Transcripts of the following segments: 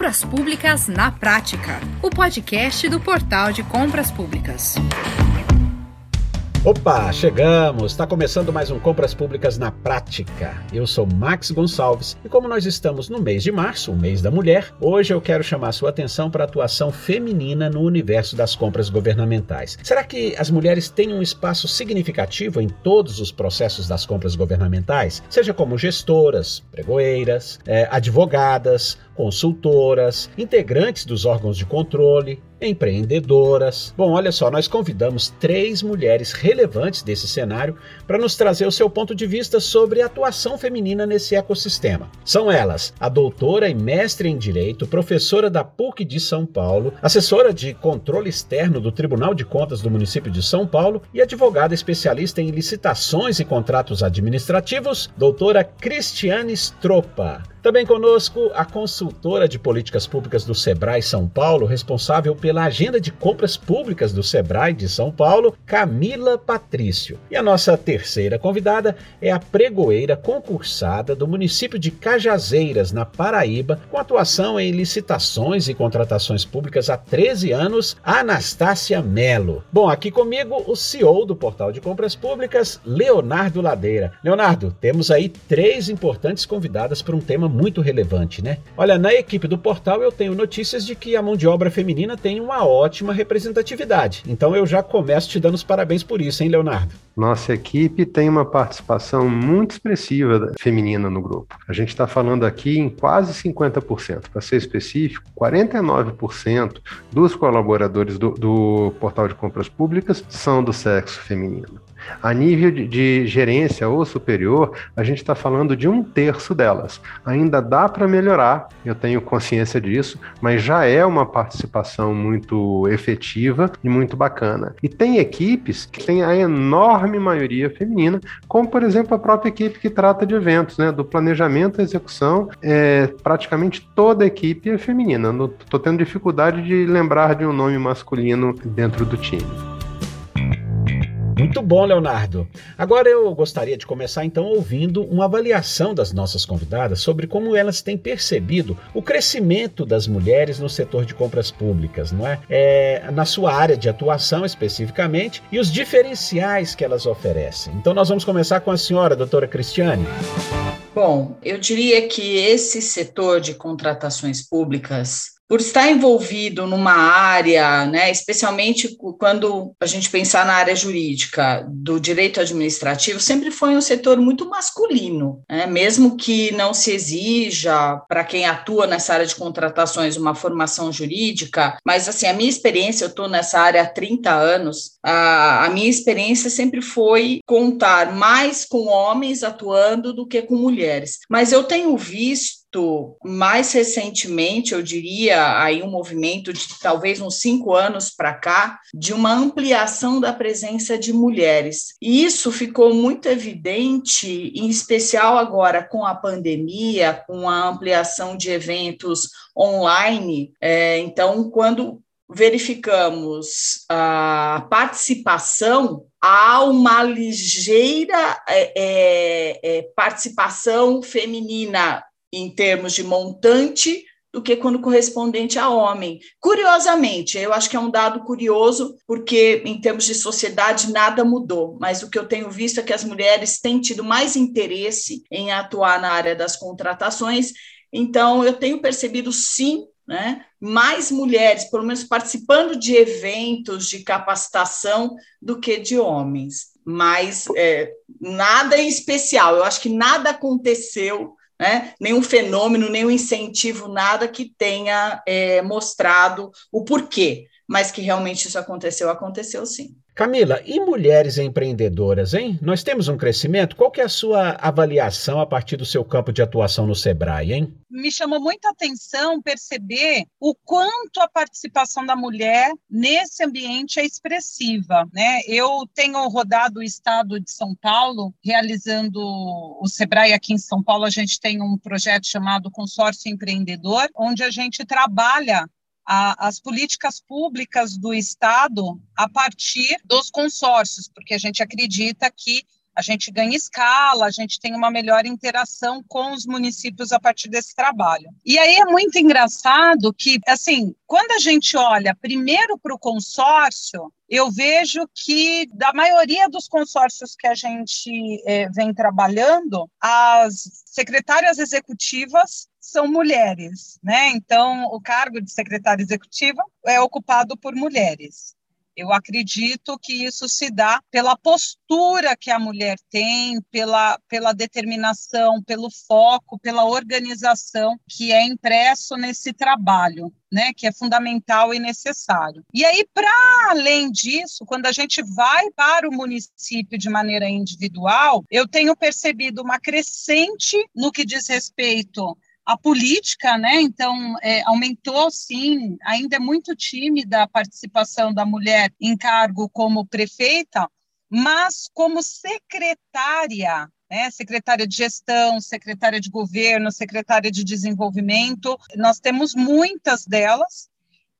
Compras Públicas na Prática, o podcast do Portal de Compras Públicas. Opa, chegamos! Está começando mais um Compras Públicas na Prática. Eu sou Max Gonçalves e como nós estamos no mês de março, o mês da mulher, hoje eu quero chamar sua atenção para a atuação feminina no universo das compras governamentais. Será que as mulheres têm um espaço significativo em todos os processos das compras governamentais? Seja como gestoras, pregoeiras, é, advogadas, consultoras, integrantes dos órgãos de controle, empreendedoras. Bom, olha só, nós convidamos três mulheres relevantes desse cenário para nos trazer o seu ponto de vista sobre a atuação feminina nesse ecossistema. São elas a doutora e mestre em Direito, professora da PUC de São Paulo, assessora de controle externo do Tribunal de Contas do município de São Paulo e advogada especialista em licitações e contratos administrativos, doutora Cristiane Stropa. Também conosco a consultora de políticas públicas do Sebrae São Paulo, responsável pela agenda de compras públicas do Sebrae de São Paulo, Camila Patrício. E a nossa terceira convidada é a pregoeira concursada do município de Cajazeiras, na Paraíba, com atuação em licitações e contratações públicas há 13 anos, Anastácia Melo. Bom, aqui comigo o CEO do Portal de Compras Públicas, Leonardo Ladeira. Leonardo, temos aí três importantes convidadas para um tema muito relevante, né? Olha, na equipe do portal eu tenho notícias de que a mão de obra feminina tem uma ótima representatividade. Então eu já começo te dando os parabéns por isso, hein, Leonardo? Nossa equipe tem uma participação muito expressiva feminina no grupo. A gente está falando aqui em quase 50%. Para ser específico, 49% dos colaboradores do, do portal de compras públicas são do sexo feminino. A nível de, de gerência ou superior, a gente está falando de um terço delas. Ainda dá para melhorar, eu tenho consciência disso, mas já é uma participação muito efetiva e muito bacana. E tem equipes que têm a enorme maioria feminina, como por exemplo a própria equipe que trata de eventos, né? Do planejamento e execução, é, praticamente toda a equipe é feminina. Estou tendo dificuldade de lembrar de um nome masculino dentro do time. Muito bom, Leonardo. Agora eu gostaria de começar então ouvindo uma avaliação das nossas convidadas sobre como elas têm percebido o crescimento das mulheres no setor de compras públicas, não é? é na sua área de atuação especificamente e os diferenciais que elas oferecem. Então nós vamos começar com a senhora, doutora Cristiane. Bom, eu diria que esse setor de contratações públicas por estar envolvido numa área, né, especialmente quando a gente pensar na área jurídica do direito administrativo, sempre foi um setor muito masculino, né, mesmo que não se exija para quem atua nessa área de contratações uma formação jurídica, mas assim, a minha experiência, eu estou nessa área há 30 anos, a, a minha experiência sempre foi contar mais com homens atuando do que com mulheres, mas eu tenho visto mais recentemente, eu diria, aí um movimento de talvez uns cinco anos para cá, de uma ampliação da presença de mulheres. E isso ficou muito evidente, em especial agora com a pandemia, com a ampliação de eventos online. É, então, quando verificamos a participação, há uma ligeira é, é, é participação feminina em termos de montante do que quando correspondente a homem. Curiosamente, eu acho que é um dado curioso, porque em termos de sociedade nada mudou, mas o que eu tenho visto é que as mulheres têm tido mais interesse em atuar na área das contratações, então eu tenho percebido sim. Né, mais mulheres, pelo menos participando de eventos de capacitação, do que de homens. Mas é, nada em especial, eu acho que nada aconteceu né? nenhum fenômeno, nenhum incentivo, nada que tenha é, mostrado o porquê, mas que realmente isso aconteceu, aconteceu sim. Camila, e mulheres empreendedoras, hein? Nós temos um crescimento? Qual que é a sua avaliação a partir do seu campo de atuação no Sebrae, hein? Me chamou muita atenção perceber o quanto a participação da mulher nesse ambiente é expressiva, né? Eu tenho rodado o estado de São Paulo, realizando o Sebrae aqui em São Paulo, a gente tem um projeto chamado Consórcio Empreendedor, onde a gente trabalha a, as políticas públicas do Estado a partir dos consórcios, porque a gente acredita que a gente ganha escala, a gente tem uma melhor interação com os municípios a partir desse trabalho. E aí é muito engraçado que, assim, quando a gente olha primeiro para o consórcio, eu vejo que, da maioria dos consórcios que a gente é, vem trabalhando, as secretárias executivas são mulheres, né? Então, o cargo de secretária executiva é ocupado por mulheres. Eu acredito que isso se dá pela postura que a mulher tem, pela, pela determinação, pelo foco, pela organização que é impresso nesse trabalho. Né, que é fundamental e necessário. E aí, para além disso, quando a gente vai para o município de maneira individual, eu tenho percebido uma crescente no que diz respeito a política, né? Então, é, aumentou sim, ainda é muito tímida a participação da mulher em cargo como prefeita, mas como secretária, né? Secretária de gestão, secretária de governo, secretária de desenvolvimento, nós temos muitas delas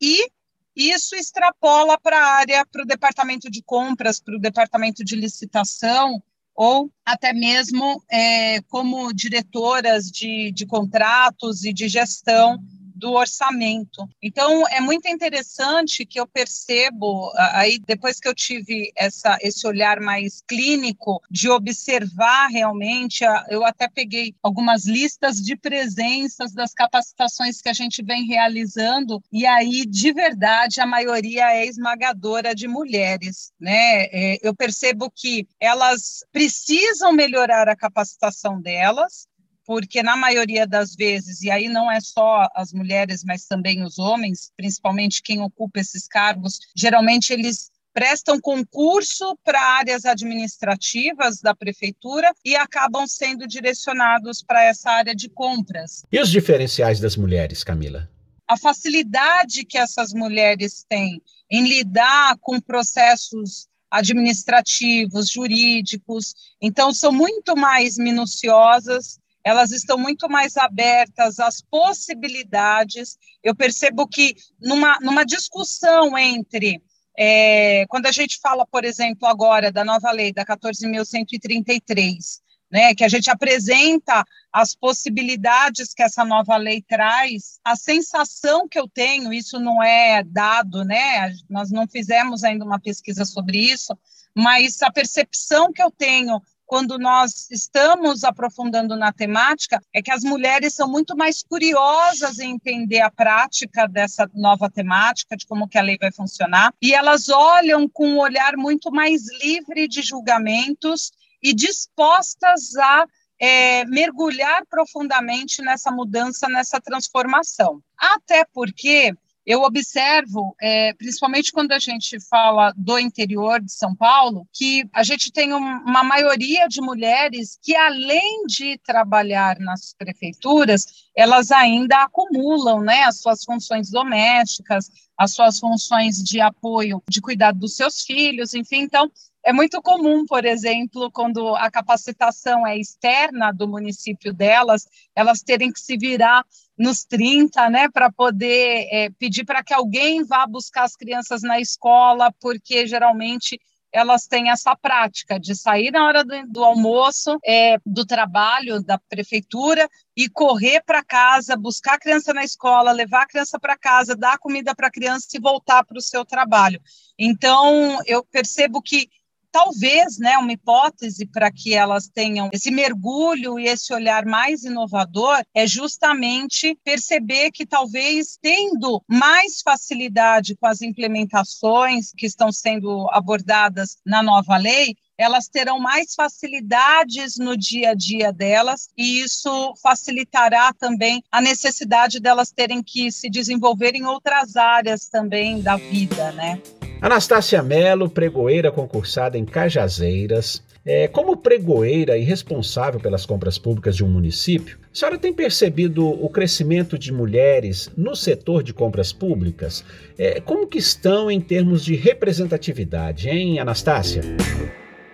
e isso extrapola para a área, para o departamento de compras, para o departamento de licitação, ou até mesmo é, como diretoras de, de contratos e de gestão do orçamento. Então, é muito interessante que eu percebo, aí depois que eu tive essa, esse olhar mais clínico, de observar realmente, eu até peguei algumas listas de presenças das capacitações que a gente vem realizando, e aí, de verdade, a maioria é esmagadora de mulheres. Né? É, eu percebo que elas precisam melhorar a capacitação delas, porque na maioria das vezes, e aí não é só as mulheres, mas também os homens, principalmente quem ocupa esses cargos, geralmente eles prestam concurso para áreas administrativas da prefeitura e acabam sendo direcionados para essa área de compras. E os diferenciais das mulheres, Camila? A facilidade que essas mulheres têm em lidar com processos administrativos, jurídicos, então são muito mais minuciosas, elas estão muito mais abertas às possibilidades. Eu percebo que numa, numa discussão entre é, quando a gente fala, por exemplo, agora da nova lei da 14.133, né, que a gente apresenta as possibilidades que essa nova lei traz, a sensação que eu tenho, isso não é dado, né, nós não fizemos ainda uma pesquisa sobre isso, mas a percepção que eu tenho quando nós estamos aprofundando na temática, é que as mulheres são muito mais curiosas em entender a prática dessa nova temática, de como que a lei vai funcionar, e elas olham com um olhar muito mais livre de julgamentos e dispostas a é, mergulhar profundamente nessa mudança, nessa transformação. Até porque eu observo, é, principalmente quando a gente fala do interior de São Paulo, que a gente tem uma maioria de mulheres que, além de trabalhar nas prefeituras, elas ainda acumulam né, as suas funções domésticas, as suas funções de apoio, de cuidado dos seus filhos, enfim. Então, é muito comum, por exemplo, quando a capacitação é externa do município delas, elas terem que se virar nos 30, né, para poder é, pedir para que alguém vá buscar as crianças na escola, porque geralmente elas têm essa prática de sair na hora do, do almoço, é, do trabalho da prefeitura e correr para casa, buscar a criança na escola, levar a criança para casa, dar comida para a criança e voltar para o seu trabalho. Então, eu percebo que talvez, né, uma hipótese para que elas tenham esse mergulho e esse olhar mais inovador é justamente perceber que talvez tendo mais facilidade com as implementações que estão sendo abordadas na nova lei, elas terão mais facilidades no dia a dia delas e isso facilitará também a necessidade delas terem que se desenvolver em outras áreas também da vida, né? Anastácia Mello, pregoeira concursada em Cajazeiras. É, como pregoeira e responsável pelas compras públicas de um município, a senhora tem percebido o crescimento de mulheres no setor de compras públicas? É, como que estão em termos de representatividade, hein, Anastácia?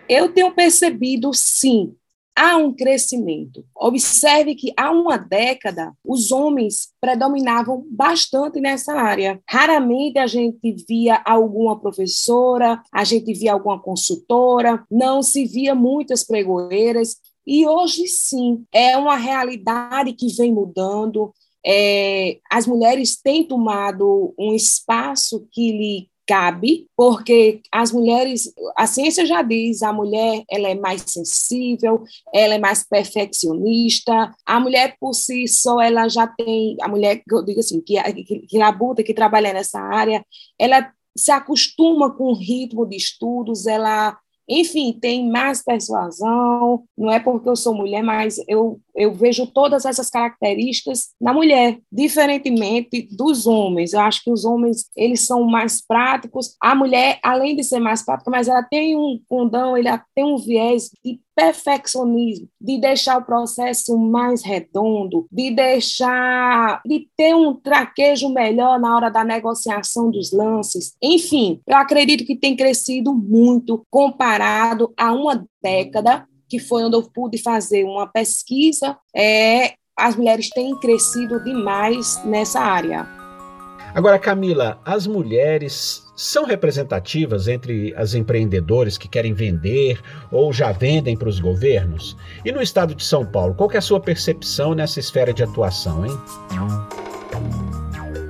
Eu tenho percebido, sim, há um crescimento. Observe que há uma década os homens predominavam bastante nessa área. Raramente a gente via alguma professora, a gente via alguma consultora, não se via muitas pregoeiras. E hoje sim, é uma realidade que vem mudando. É, as mulheres têm tomado um espaço que lhe cabe, porque as mulheres, a ciência já diz, a mulher ela é mais sensível, ela é mais perfeccionista, a mulher por si só ela já tem, a mulher, eu digo assim, que, que, que labuta, que trabalha nessa área, ela se acostuma com o ritmo de estudos, ela enfim, tem mais persuasão, não é porque eu sou mulher, mas eu, eu vejo todas essas características na mulher, diferentemente dos homens. Eu acho que os homens, eles são mais práticos. A mulher, além de ser mais prática, mas ela tem um condão, ela tem um viés de perfeccionismo, de deixar o processo mais redondo, de deixar, de ter um traquejo melhor na hora da negociação dos lances. Enfim, eu acredito que tem crescido muito comparado a uma década, que foi onde eu pude fazer uma pesquisa. É, as mulheres têm crescido demais nessa área. Agora, Camila, as mulheres são representativas entre as empreendedores que querem vender ou já vendem para os governos? E no estado de São Paulo, qual é a sua percepção nessa esfera de atuação, hein?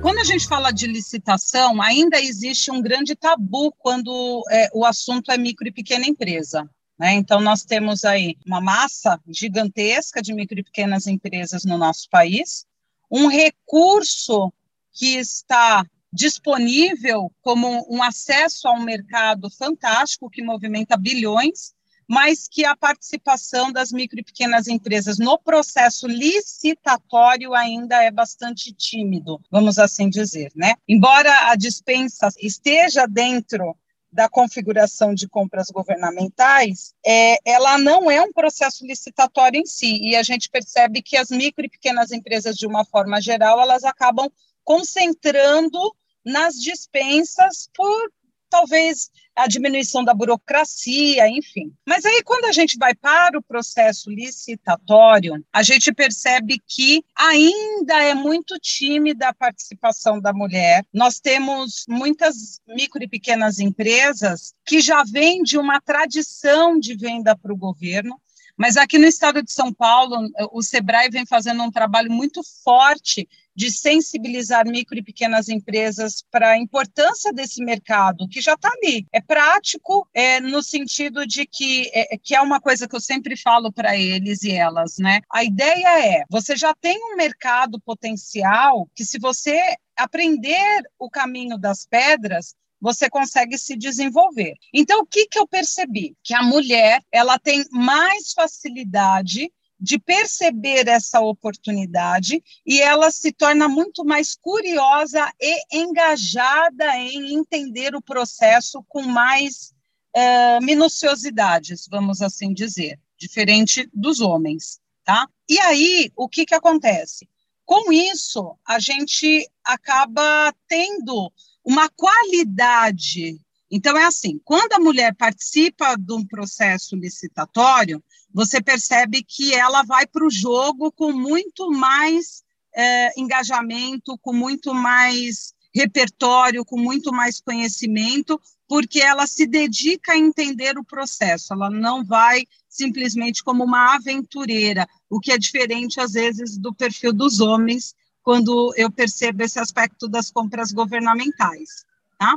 Quando a gente fala de licitação, ainda existe um grande tabu quando é, o assunto é micro e pequena empresa. Né? Então, nós temos aí uma massa gigantesca de micro e pequenas empresas no nosso país, um recurso que está disponível como um acesso a um mercado fantástico que movimenta bilhões, mas que a participação das micro e pequenas empresas no processo licitatório ainda é bastante tímido, vamos assim dizer, né? Embora a dispensa esteja dentro da configuração de compras governamentais, é, ela não é um processo licitatório em si, e a gente percebe que as micro e pequenas empresas, de uma forma geral, elas acabam concentrando nas dispensas por talvez a diminuição da burocracia, enfim. Mas aí, quando a gente vai para o processo licitatório, a gente percebe que ainda é muito tímida a participação da mulher. Nós temos muitas micro e pequenas empresas que já vêm de uma tradição de venda para o governo, mas aqui no estado de São Paulo, o Sebrae vem fazendo um trabalho muito forte de sensibilizar micro e pequenas empresas para a importância desse mercado, que já está ali. É prático, é, no sentido de que, é, que é uma coisa que eu sempre falo para eles e elas, né? A ideia é: você já tem um mercado potencial que, se você aprender o caminho das pedras, você consegue se desenvolver. Então, o que, que eu percebi? Que a mulher ela tem mais facilidade de perceber essa oportunidade e ela se torna muito mais curiosa e engajada em entender o processo com mais uh, minuciosidades, vamos assim dizer, diferente dos homens, tá? E aí, o que que acontece? Com isso, a gente acaba tendo uma qualidade. Então, é assim: quando a mulher participa de um processo licitatório, você percebe que ela vai para o jogo com muito mais é, engajamento, com muito mais repertório, com muito mais conhecimento, porque ela se dedica a entender o processo, ela não vai simplesmente como uma aventureira, o que é diferente, às vezes, do perfil dos homens, quando eu percebo esse aspecto das compras governamentais. Tá?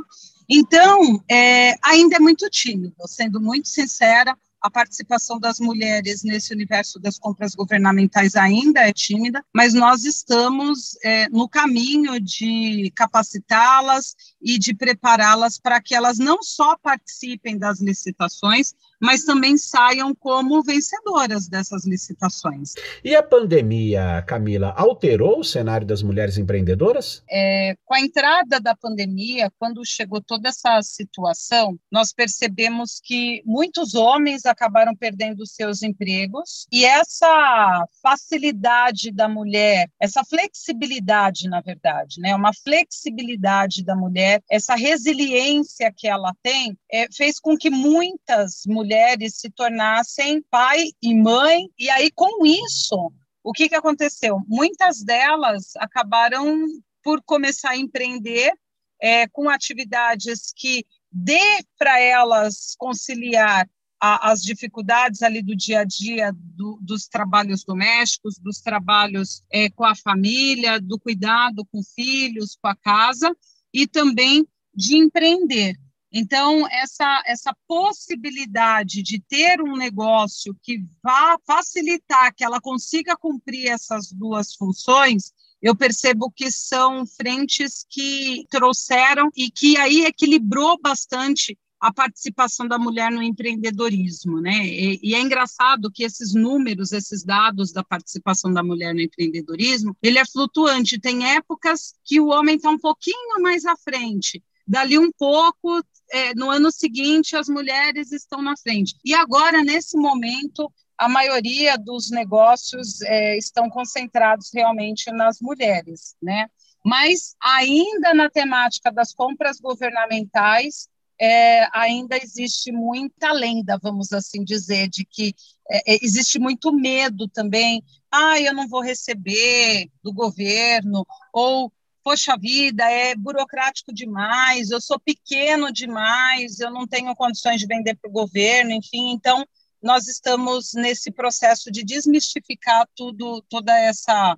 Então, é, ainda é muito tímido, sendo muito sincera, a participação das mulheres nesse universo das compras governamentais ainda é tímida, mas nós estamos é, no caminho de capacitá-las e de prepará-las para que elas não só participem das licitações, mas também saiam como vencedoras dessas licitações. E a pandemia, Camila, alterou o cenário das mulheres empreendedoras? É, com a entrada da pandemia, quando chegou toda essa situação, nós percebemos que muitos homens acabaram perdendo seus empregos e essa facilidade da mulher, essa flexibilidade, na verdade, né, uma flexibilidade da mulher, essa resiliência que ela tem, é, fez com que muitas mulheres se tornassem pai e mãe, e aí com isso, o que, que aconteceu? Muitas delas acabaram por começar a empreender é, com atividades que dê para elas conciliar a, as dificuldades ali do dia a dia do, dos trabalhos domésticos, dos trabalhos é, com a família, do cuidado com filhos, com a casa, e também de empreender. Então, essa, essa possibilidade de ter um negócio que vá facilitar que ela consiga cumprir essas duas funções, eu percebo que são frentes que trouxeram e que aí equilibrou bastante a participação da mulher no empreendedorismo, né? E, e, é engraçado que esses números, esses dados da participação da mulher no empreendedorismo, ele é flutuante. Tem épocas que o homem está um pouquinho mais à frente, dali um pouco, é, no ano seguinte, as mulheres estão na frente. E agora, nesse momento, a maioria dos negócios é, estão concentrados realmente nas mulheres, né? Mas ainda na temática das compras governamentais, é, ainda existe muita lenda, vamos assim dizer, de que é, é, existe muito medo também. Ah, eu não vou receber do governo, ou poxa vida, é burocrático demais, eu sou pequeno demais, eu não tenho condições de vender para o governo, enfim, então nós estamos nesse processo de desmistificar tudo, toda essa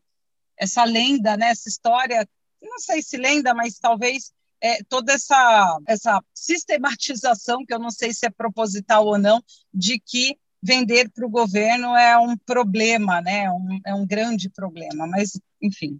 essa lenda, né, essa história, não sei se lenda, mas talvez é, toda essa, essa sistematização, que eu não sei se é proposital ou não, de que vender para o governo é um problema, né? Um, é um grande problema, mas enfim.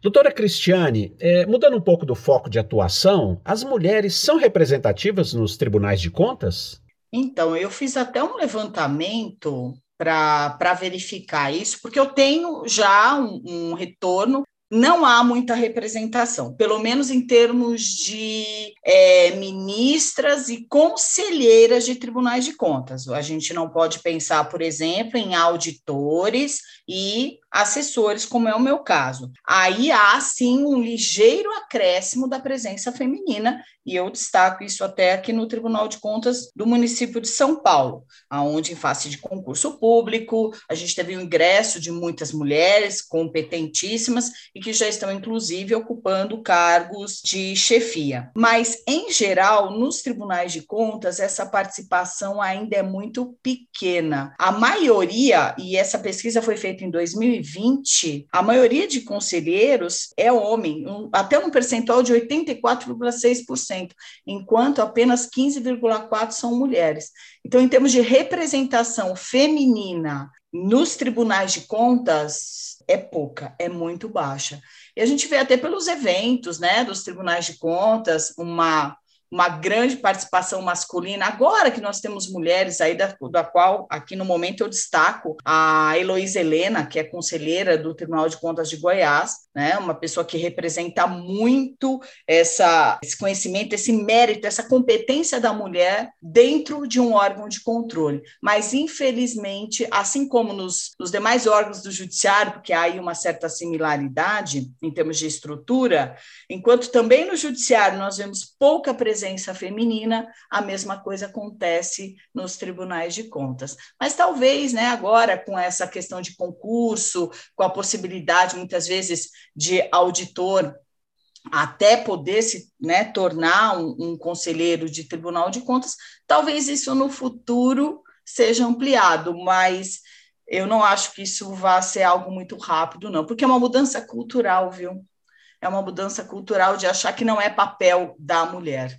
Doutora Cristiane, é, mudando um pouco do foco de atuação, as mulheres são representativas nos tribunais de contas? Então, eu fiz até um levantamento para verificar isso, porque eu tenho já um, um retorno não há muita representação, pelo menos em termos de é, ministras e conselheiras de tribunais de contas. A gente não pode pensar, por exemplo, em auditores e assessores, como é o meu caso. Aí há sim um ligeiro acréscimo da presença feminina, e eu destaco isso até aqui no Tribunal de Contas do município de São Paulo, aonde em face de concurso público, a gente teve o ingresso de muitas mulheres competentíssimas e que já estão inclusive ocupando cargos de chefia. Mas em geral, nos tribunais de contas, essa participação ainda é muito pequena. A maioria, e essa pesquisa foi feita em 2020, 2020, a maioria de conselheiros é homem, um, até um percentual de 84,6%, enquanto apenas 15,4% são mulheres. Então, em termos de representação feminina nos tribunais de contas, é pouca, é muito baixa. E a gente vê até pelos eventos, né, dos tribunais de contas, uma uma grande participação masculina. Agora que nós temos mulheres aí, da, da qual aqui no momento eu destaco a Heloísa Helena, que é conselheira do Tribunal de Contas de Goiás, né? uma pessoa que representa muito essa, esse conhecimento, esse mérito, essa competência da mulher dentro de um órgão de controle. Mas, infelizmente, assim como nos, nos demais órgãos do judiciário, porque há aí uma certa similaridade em termos de estrutura, enquanto também no judiciário nós vemos pouca presença presença feminina, a mesma coisa acontece nos tribunais de contas. Mas talvez, né, agora com essa questão de concurso, com a possibilidade muitas vezes de auditor até poder se né, tornar um, um conselheiro de tribunal de contas, talvez isso no futuro seja ampliado, mas eu não acho que isso vá ser algo muito rápido, não, porque é uma mudança cultural, viu? É uma mudança cultural de achar que não é papel da mulher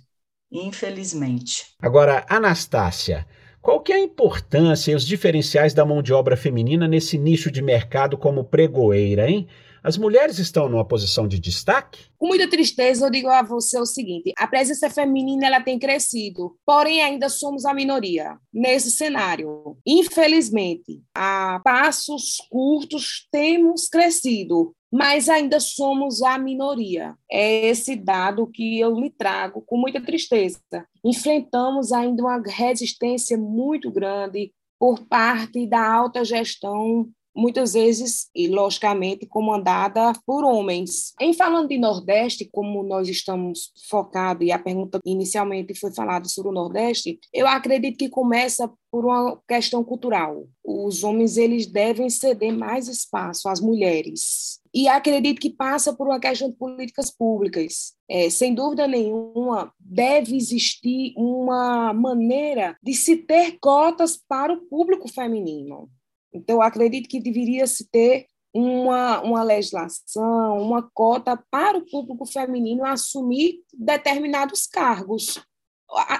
infelizmente. Agora, Anastácia, qual que é a importância e os diferenciais da mão de obra feminina nesse nicho de mercado como pregoeira, hein? As mulheres estão numa posição de destaque? Com muita tristeza, eu digo a você o seguinte: a presença feminina ela tem crescido, porém ainda somos a minoria nesse cenário. Infelizmente, a passos curtos temos crescido, mas ainda somos a minoria. É esse dado que eu lhe trago com muita tristeza. Enfrentamos ainda uma resistência muito grande por parte da alta gestão muitas vezes e logicamente comandada por homens. Em falando de Nordeste, como nós estamos focados e a pergunta inicialmente foi falada sobre o Nordeste, eu acredito que começa por uma questão cultural. Os homens eles devem ceder mais espaço às mulheres. E acredito que passa por uma questão de políticas públicas. É, sem dúvida nenhuma, deve existir uma maneira de se ter cotas para o público feminino. Então, acredito que deveria se ter uma, uma legislação, uma cota para o público feminino assumir determinados cargos.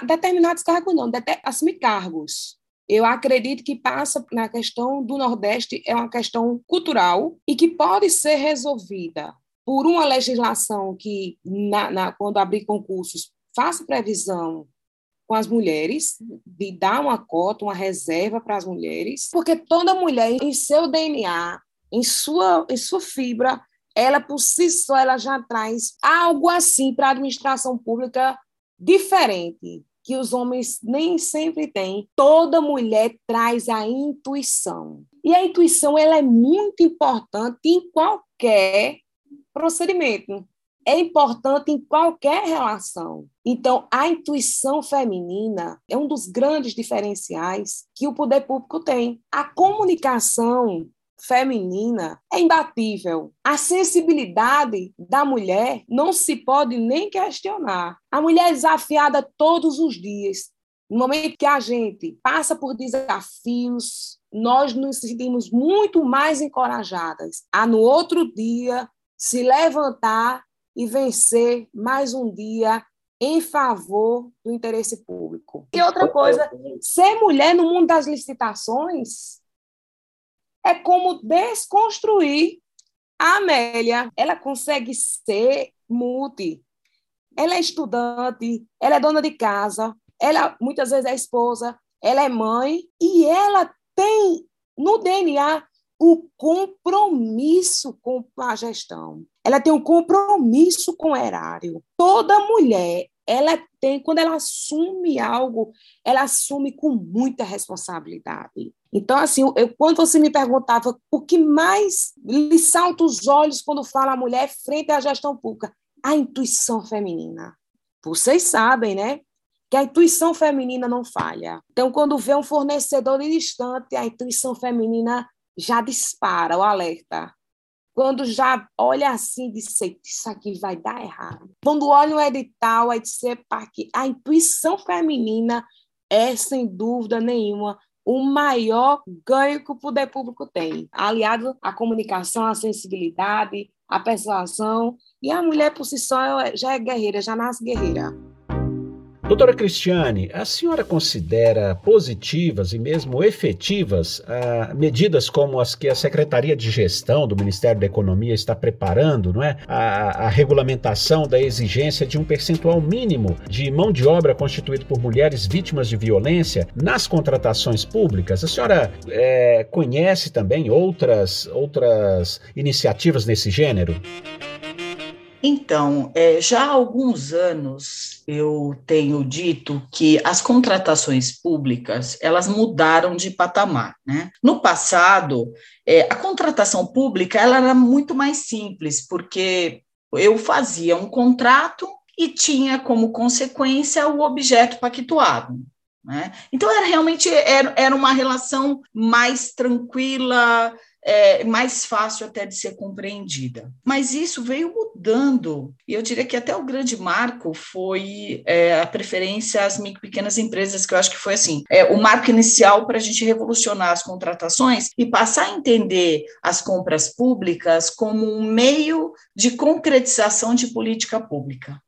Determinados cargos não, assumir cargos. Eu acredito que passa na questão do Nordeste, é uma questão cultural e que pode ser resolvida por uma legislação que, na, na, quando abrir concursos, faça previsão com as mulheres, de dar uma cota, uma reserva para as mulheres, porque toda mulher, em seu DNA, em sua, em sua fibra, ela por si só ela já traz algo assim para a administração pública diferente, que os homens nem sempre têm. Toda mulher traz a intuição. E a intuição ela é muito importante em qualquer procedimento é importante em qualquer relação. Então, a intuição feminina é um dos grandes diferenciais que o poder público tem. A comunicação feminina é imbatível. A sensibilidade da mulher não se pode nem questionar. A mulher é desafiada todos os dias. No momento que a gente passa por desafios, nós nos sentimos muito mais encorajadas a, no outro dia, se levantar e vencer mais um dia em favor do interesse público. E outra coisa, ser mulher no mundo das licitações é como desconstruir a Amélia. Ela consegue ser multi. Ela é estudante, ela é dona de casa, ela muitas vezes é esposa, ela é mãe e ela tem no DNA o compromisso com a gestão. Ela tem um compromisso com o erário. Toda mulher, ela tem, quando ela assume algo, ela assume com muita responsabilidade. Então, assim, eu, quando você me perguntava o que mais lhe salta os olhos quando fala a mulher frente à gestão pública, a intuição feminina. Vocês sabem, né? Que a intuição feminina não falha. Então, quando vê um fornecedor distante, a intuição feminina já dispara o alerta. Quando já olha assim, diz, isso aqui vai dar errado. Quando olha o edital, é dizer que a intuição feminina é, sem dúvida nenhuma, o maior ganho que o poder público tem, aliado à comunicação, à sensibilidade, à persuasão, e a mulher por si só já é guerreira, já nasce guerreira. Doutora Cristiane, a senhora considera positivas e mesmo efetivas ah, medidas como as que a Secretaria de Gestão do Ministério da Economia está preparando, não é? A, a regulamentação da exigência de um percentual mínimo de mão de obra constituído por mulheres vítimas de violência nas contratações públicas. A senhora é, conhece também outras, outras iniciativas nesse gênero? Então, é, já há alguns anos eu tenho dito que as contratações públicas elas mudaram de patamar. Né? No passado, é, a contratação pública ela era muito mais simples, porque eu fazia um contrato e tinha como consequência o objeto pactuado. Né? Então, era realmente era, era uma relação mais tranquila, é, mais fácil até de ser compreendida. Mas isso veio mudando, e eu diria que até o grande marco foi é, a preferência às micro pequenas empresas, que eu acho que foi assim, é, o marco inicial para a gente revolucionar as contratações e passar a entender as compras públicas como um meio de concretização de política pública.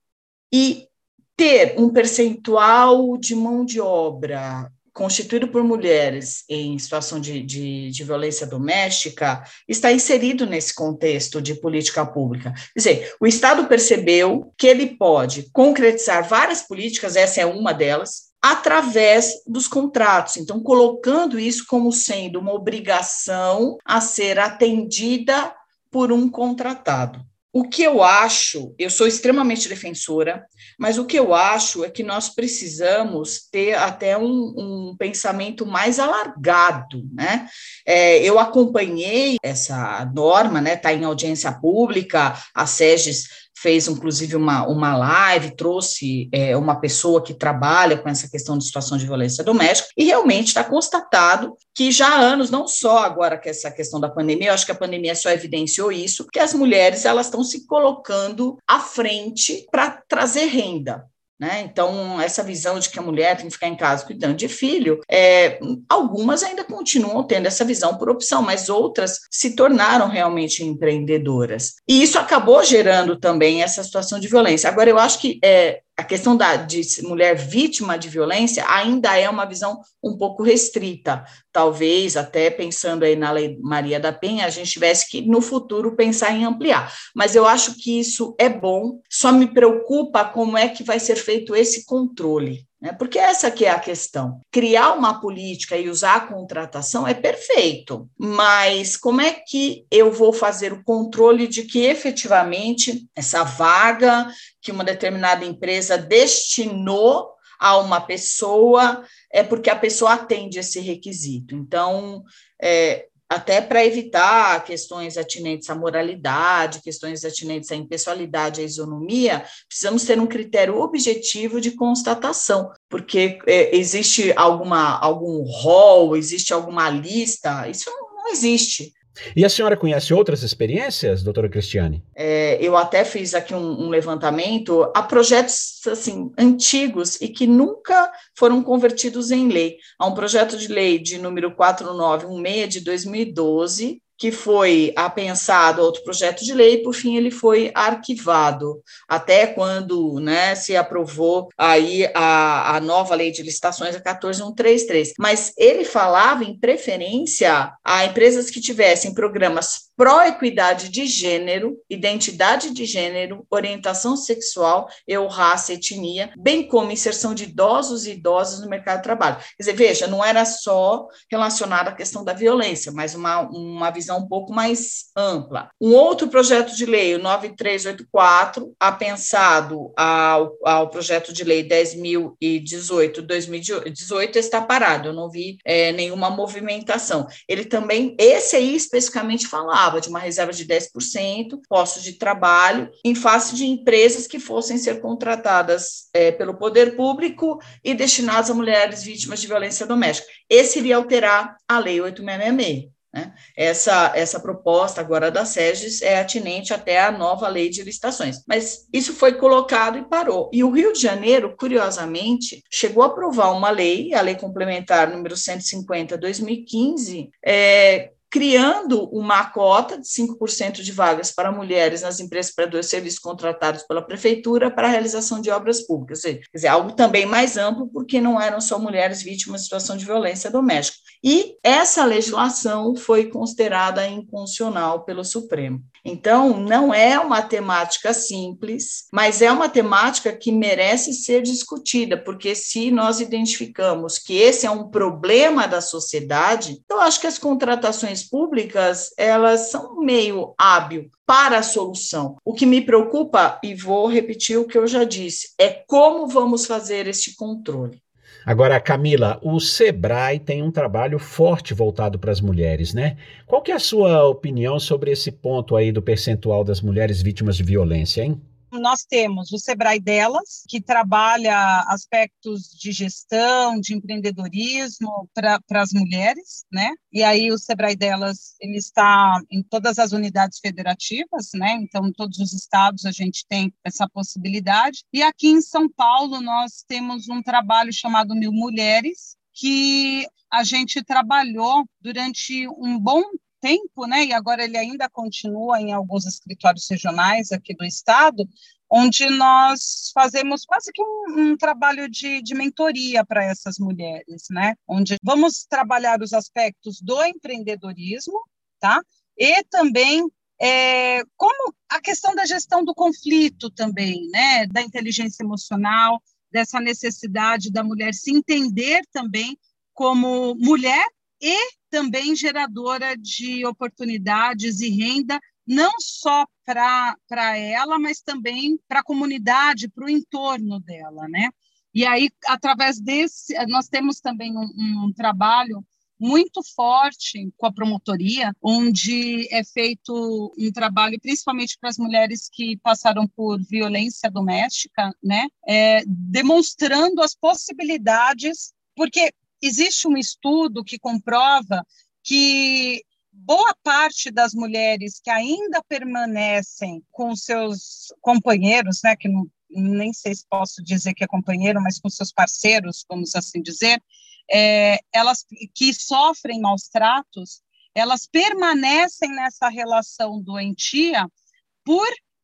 E ter um percentual de mão de obra constituído por mulheres em situação de, de, de, violência doméstica, está inserido nesse contexto de política pública. Quer dizer, o Estado percebeu que ele pode concretizar várias políticas, essa é uma delas, através dos contratos. Então, colocando isso como sendo uma obrigação a ser atendida por um contratado. O que eu acho, eu sou extremamente defensora, mas o que eu acho é que nós precisamos ter até um, um pensamento mais alargado, né? É, eu acompanhei essa norma, né? Está em audiência pública, a SEGES fez inclusive uma, uma live, trouxe é, uma pessoa que trabalha com essa questão de situação de violência doméstica, e realmente está constatado que já há anos, não só agora que essa questão da pandemia, eu acho que a pandemia só evidenciou isso, que as mulheres elas estão se colocando à frente para trazer renda. Né? Então, essa visão de que a mulher tem que ficar em casa cuidando de filho, é, algumas ainda continuam tendo essa visão por opção, mas outras se tornaram realmente empreendedoras. E isso acabou gerando também essa situação de violência. Agora, eu acho que é, a questão da, de mulher vítima de violência ainda é uma visão um pouco restrita. Talvez, até pensando aí na Lei Maria da Penha, a gente tivesse que, no futuro, pensar em ampliar. Mas eu acho que isso é bom, só me preocupa como é que vai ser feito esse controle. Né? Porque essa que é a questão. Criar uma política e usar a contratação é perfeito, mas como é que eu vou fazer o controle de que efetivamente essa vaga que uma determinada empresa destinou a uma pessoa é porque a pessoa atende esse requisito. Então, é, até para evitar questões atinentes à moralidade, questões atinentes à impessoalidade, à isonomia, precisamos ter um critério objetivo de constatação, porque é, existe alguma, algum rol, existe alguma lista, isso não existe. E a senhora conhece outras experiências, doutora Cristiane? É, eu até fiz aqui um, um, levantamento a projetos assim antigos e que nunca foram convertidos em lei. Há um projeto de lei de número 4916 de 2012, que foi apensado outro projeto de lei, e por fim ele foi arquivado, até quando né, se aprovou aí a, a nova lei de licitações, a 14133. Mas ele falava em preferência a empresas que tivessem programas pró-equidade de gênero, identidade de gênero, orientação sexual, eu, raça, etnia, bem como inserção de idosos e idosas no mercado de trabalho. Quer dizer, veja, não era só relacionado à questão da violência, mas uma, uma visão um pouco mais ampla. Um outro projeto de lei, o 9384, apensado ao, ao projeto de lei 10.018-2018, está parado, eu não vi é, nenhuma movimentação. Ele também, esse aí especificamente falava, de uma reserva de 10%, postos de trabalho, em face de empresas que fossem ser contratadas é, pelo poder público e destinadas a mulheres vítimas de violência doméstica. Esse iria alterar a Lei 8666. Né? Essa, essa proposta agora da SEGES é atinente até a nova lei de licitações. Mas isso foi colocado e parou. E o Rio de Janeiro, curiosamente, chegou a aprovar uma lei, a Lei Complementar número 150-2015, é, criando uma cota de 5% de vagas para mulheres nas empresas prestadoras de serviços contratados pela prefeitura para a realização de obras públicas. Quer dizer, algo também mais amplo, porque não eram só mulheres vítimas de situação de violência doméstica. E essa legislação foi considerada inconstitucional pelo Supremo. Então, não é uma temática simples, mas é uma temática que merece ser discutida, porque se nós identificamos que esse é um problema da sociedade, eu acho que as contratações públicas, elas são meio hábil para a solução. O que me preocupa, e vou repetir o que eu já disse, é como vamos fazer este controle. Agora, Camila, o Sebrae tem um trabalho forte voltado para as mulheres, né? Qual que é a sua opinião sobre esse ponto aí do percentual das mulheres vítimas de violência, hein? Nós temos o Sebrae Delas, que trabalha aspectos de gestão, de empreendedorismo para as mulheres, né? E aí o Sebrae Delas, ele está em todas as unidades federativas, né? Então, em todos os estados a gente tem essa possibilidade. E aqui em São Paulo nós temos um trabalho chamado Mil Mulheres, que a gente trabalhou durante um bom tempo, né, e agora ele ainda continua em alguns escritórios regionais aqui do estado, onde nós fazemos quase que um, um trabalho de, de mentoria para essas mulheres, né, onde vamos trabalhar os aspectos do empreendedorismo, tá, e também é, como a questão da gestão do conflito também, né, da inteligência emocional, dessa necessidade da mulher se entender também como mulher e também geradora de oportunidades e renda não só para ela, mas também para a comunidade, para o entorno dela, né? E aí, através desse, nós temos também um, um trabalho muito forte com a promotoria, onde é feito um trabalho principalmente para as mulheres que passaram por violência doméstica, né? É, demonstrando as possibilidades, porque existe um estudo que comprova que boa parte das mulheres que ainda permanecem com seus companheiros, né, que não, nem sei se posso dizer que é companheiro, mas com seus parceiros, vamos assim dizer, é, elas que sofrem maus tratos, elas permanecem nessa relação doentia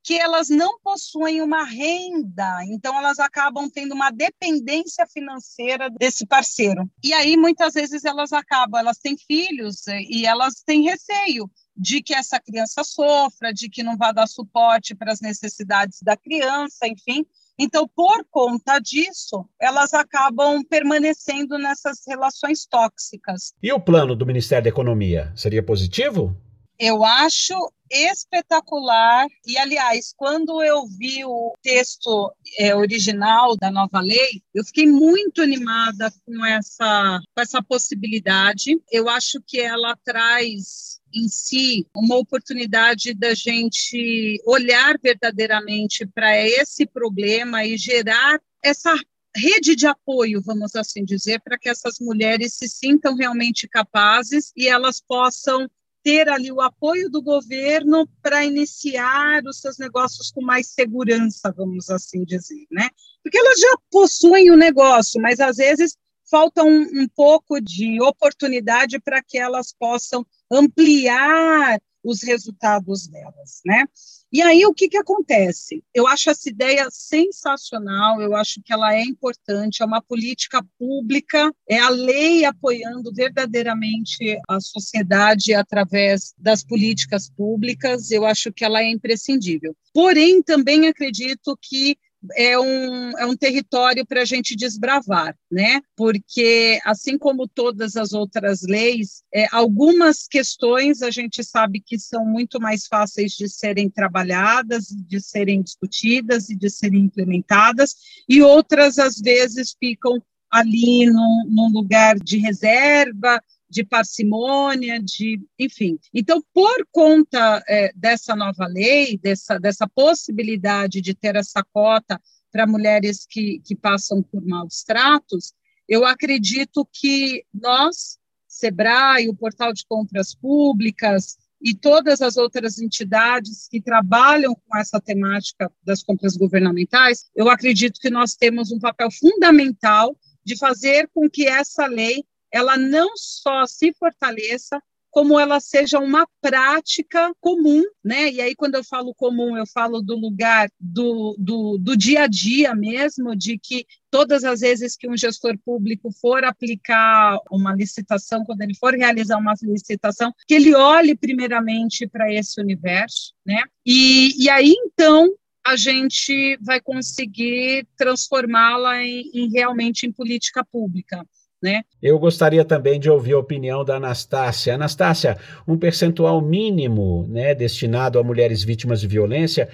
porque elas não possuem uma renda, então elas acabam tendo uma dependência financeira desse parceiro. E aí muitas vezes elas acabam, elas têm filhos e elas têm receio de que essa criança sofra, de que não vá dar suporte para as necessidades da criança, enfim, então, por conta disso, elas acabam permanecendo nessas relações tóxicas. E o plano do Ministério da Economia seria positivo? Eu acho espetacular. E, aliás, quando eu vi o texto é, original da nova lei, eu fiquei muito animada com essa, com essa possibilidade. Eu acho que ela traz em si uma oportunidade da gente olhar verdadeiramente para esse problema e gerar essa rede de apoio, vamos assim dizer, para que essas mulheres se sintam realmente capazes e elas possam ter ali o apoio do governo para iniciar os seus negócios com mais segurança, vamos assim dizer, né? Porque elas já possuem o negócio, mas às vezes falta um, um pouco de oportunidade para que elas possam ampliar os resultados delas, né? E aí o que que acontece? Eu acho essa ideia sensacional, eu acho que ela é importante, é uma política pública, é a lei apoiando verdadeiramente a sociedade através das políticas públicas, eu acho que ela é imprescindível. Porém, também acredito que é um, é um território para a gente desbravar, né? Porque, assim como todas as outras leis, é, algumas questões a gente sabe que são muito mais fáceis de serem trabalhadas, de serem discutidas e de serem implementadas, e outras, às vezes, ficam ali num, num lugar de reserva, de parcimônia, de, enfim. Então, por conta é, dessa nova lei, dessa, dessa possibilidade de ter essa cota para mulheres que, que passam por maus tratos, eu acredito que nós, SEBRAE, o Portal de Compras Públicas e todas as outras entidades que trabalham com essa temática das compras governamentais, eu acredito que nós temos um papel fundamental de fazer com que essa lei ela não só se fortaleça, como ela seja uma prática comum, né? E aí, quando eu falo comum, eu falo do lugar do, do, do, dia a dia mesmo, de que todas as vezes que um gestor público for aplicar uma licitação, quando ele for realizar uma licitação, que ele olhe primeiramente para esse universo, né? E, e aí, então, a gente vai conseguir transformá-la em, em realmente em política pública. Né? Eu gostaria também de ouvir a opinião da Anastácia. Anastácia, um percentual mínimo né, destinado a mulheres vítimas de violência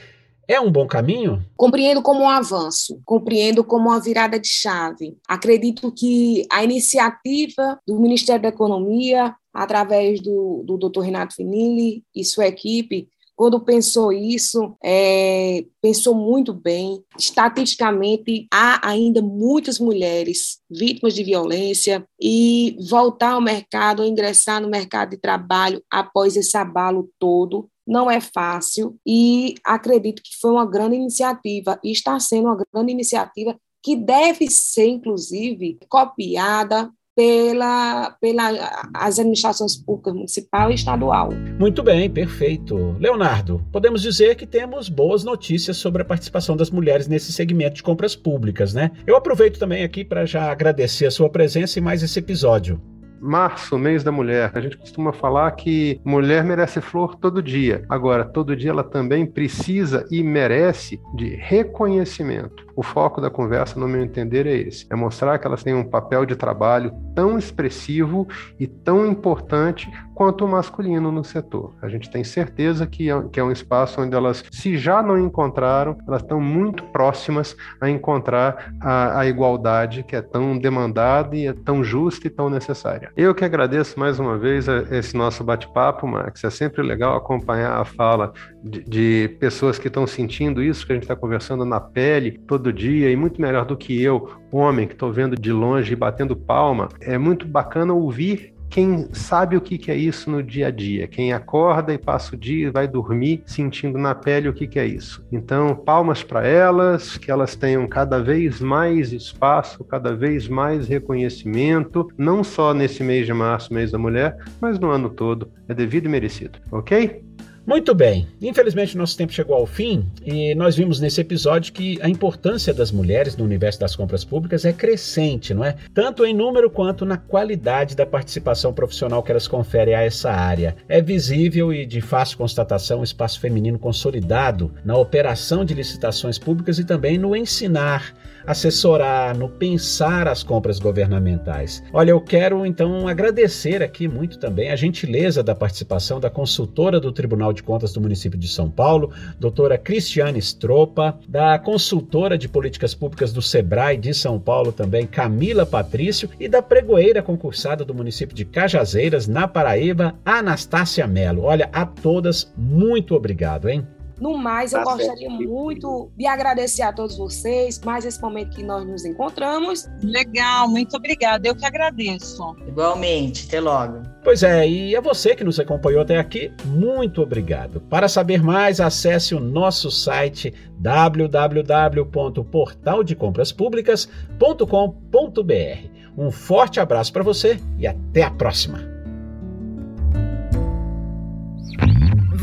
é um bom caminho? Compreendo como um avanço, compreendo como uma virada de chave. Acredito que a iniciativa do Ministério da Economia, através do, do Dr. Renato Finilli e sua equipe, quando pensou isso, é, pensou muito bem. Estatisticamente, há ainda muitas mulheres vítimas de violência e voltar ao mercado, ingressar no mercado de trabalho após esse abalo todo, não é fácil e acredito que foi uma grande iniciativa e está sendo uma grande iniciativa que deve ser, inclusive, copiada pela, pela as administrações públicas municipal e estadual. Muito bem, perfeito. Leonardo, podemos dizer que temos boas notícias sobre a participação das mulheres nesse segmento de compras públicas, né? Eu aproveito também aqui para já agradecer a sua presença em mais esse episódio. Março, mês da mulher. A gente costuma falar que mulher merece flor todo dia. Agora, todo dia ela também precisa e merece de reconhecimento o foco da conversa, no meu entender, é esse: é mostrar que elas têm um papel de trabalho tão expressivo e tão importante quanto o masculino no setor. A gente tem certeza que é, que é um espaço onde elas, se já não encontraram, elas estão muito próximas a encontrar a, a igualdade que é tão demandada e é tão justa e tão necessária. Eu que agradeço mais uma vez esse nosso bate-papo, Max. É sempre legal acompanhar a fala de, de pessoas que estão sentindo isso que a gente está conversando na pele todo dia e muito melhor do que eu, homem que estou vendo de longe e batendo palma. É muito bacana ouvir quem sabe o que, é isso no dia a dia, quem acorda e passa o dia e vai dormir sentindo na pele o que, que é isso. Então, palmas para elas, que elas tenham cada vez mais espaço, cada vez mais reconhecimento, não só nesse mês de março, mês da mulher, mas no ano todo. É devido e merecido, ok? Muito bem, infelizmente nosso tempo chegou ao fim e nós vimos nesse episódio que a importância das mulheres no universo das compras públicas é crescente, não é? Tanto em número quanto na qualidade da participação profissional que elas conferem a essa área. É visível e de fácil constatação o espaço feminino consolidado na operação de licitações públicas e também no ensinar assessorar, no pensar as compras governamentais. Olha, eu quero então agradecer aqui muito também a gentileza da participação da consultora do Tribunal de Contas do município de São Paulo, doutora Cristiane Stropa, da consultora de políticas públicas do Sebrae de São Paulo também, Camila Patrício, e da pregoeira concursada do município de Cajazeiras, na Paraíba, Anastácia Melo. Olha, a todas, muito obrigado, hein? No mais, eu tá gostaria certo. muito de agradecer a todos vocês, mais esse momento que nós nos encontramos. Legal, muito obrigada. Eu que agradeço. Igualmente, até logo. Pois é, e a você que nos acompanhou até aqui, muito obrigado. Para saber mais, acesse o nosso site www.portaldecompraspublicas.com.br. Um forte abraço para você e até a próxima.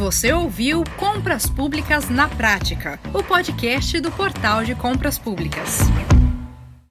Você ouviu Compras Públicas na Prática, o podcast do Portal de Compras Públicas.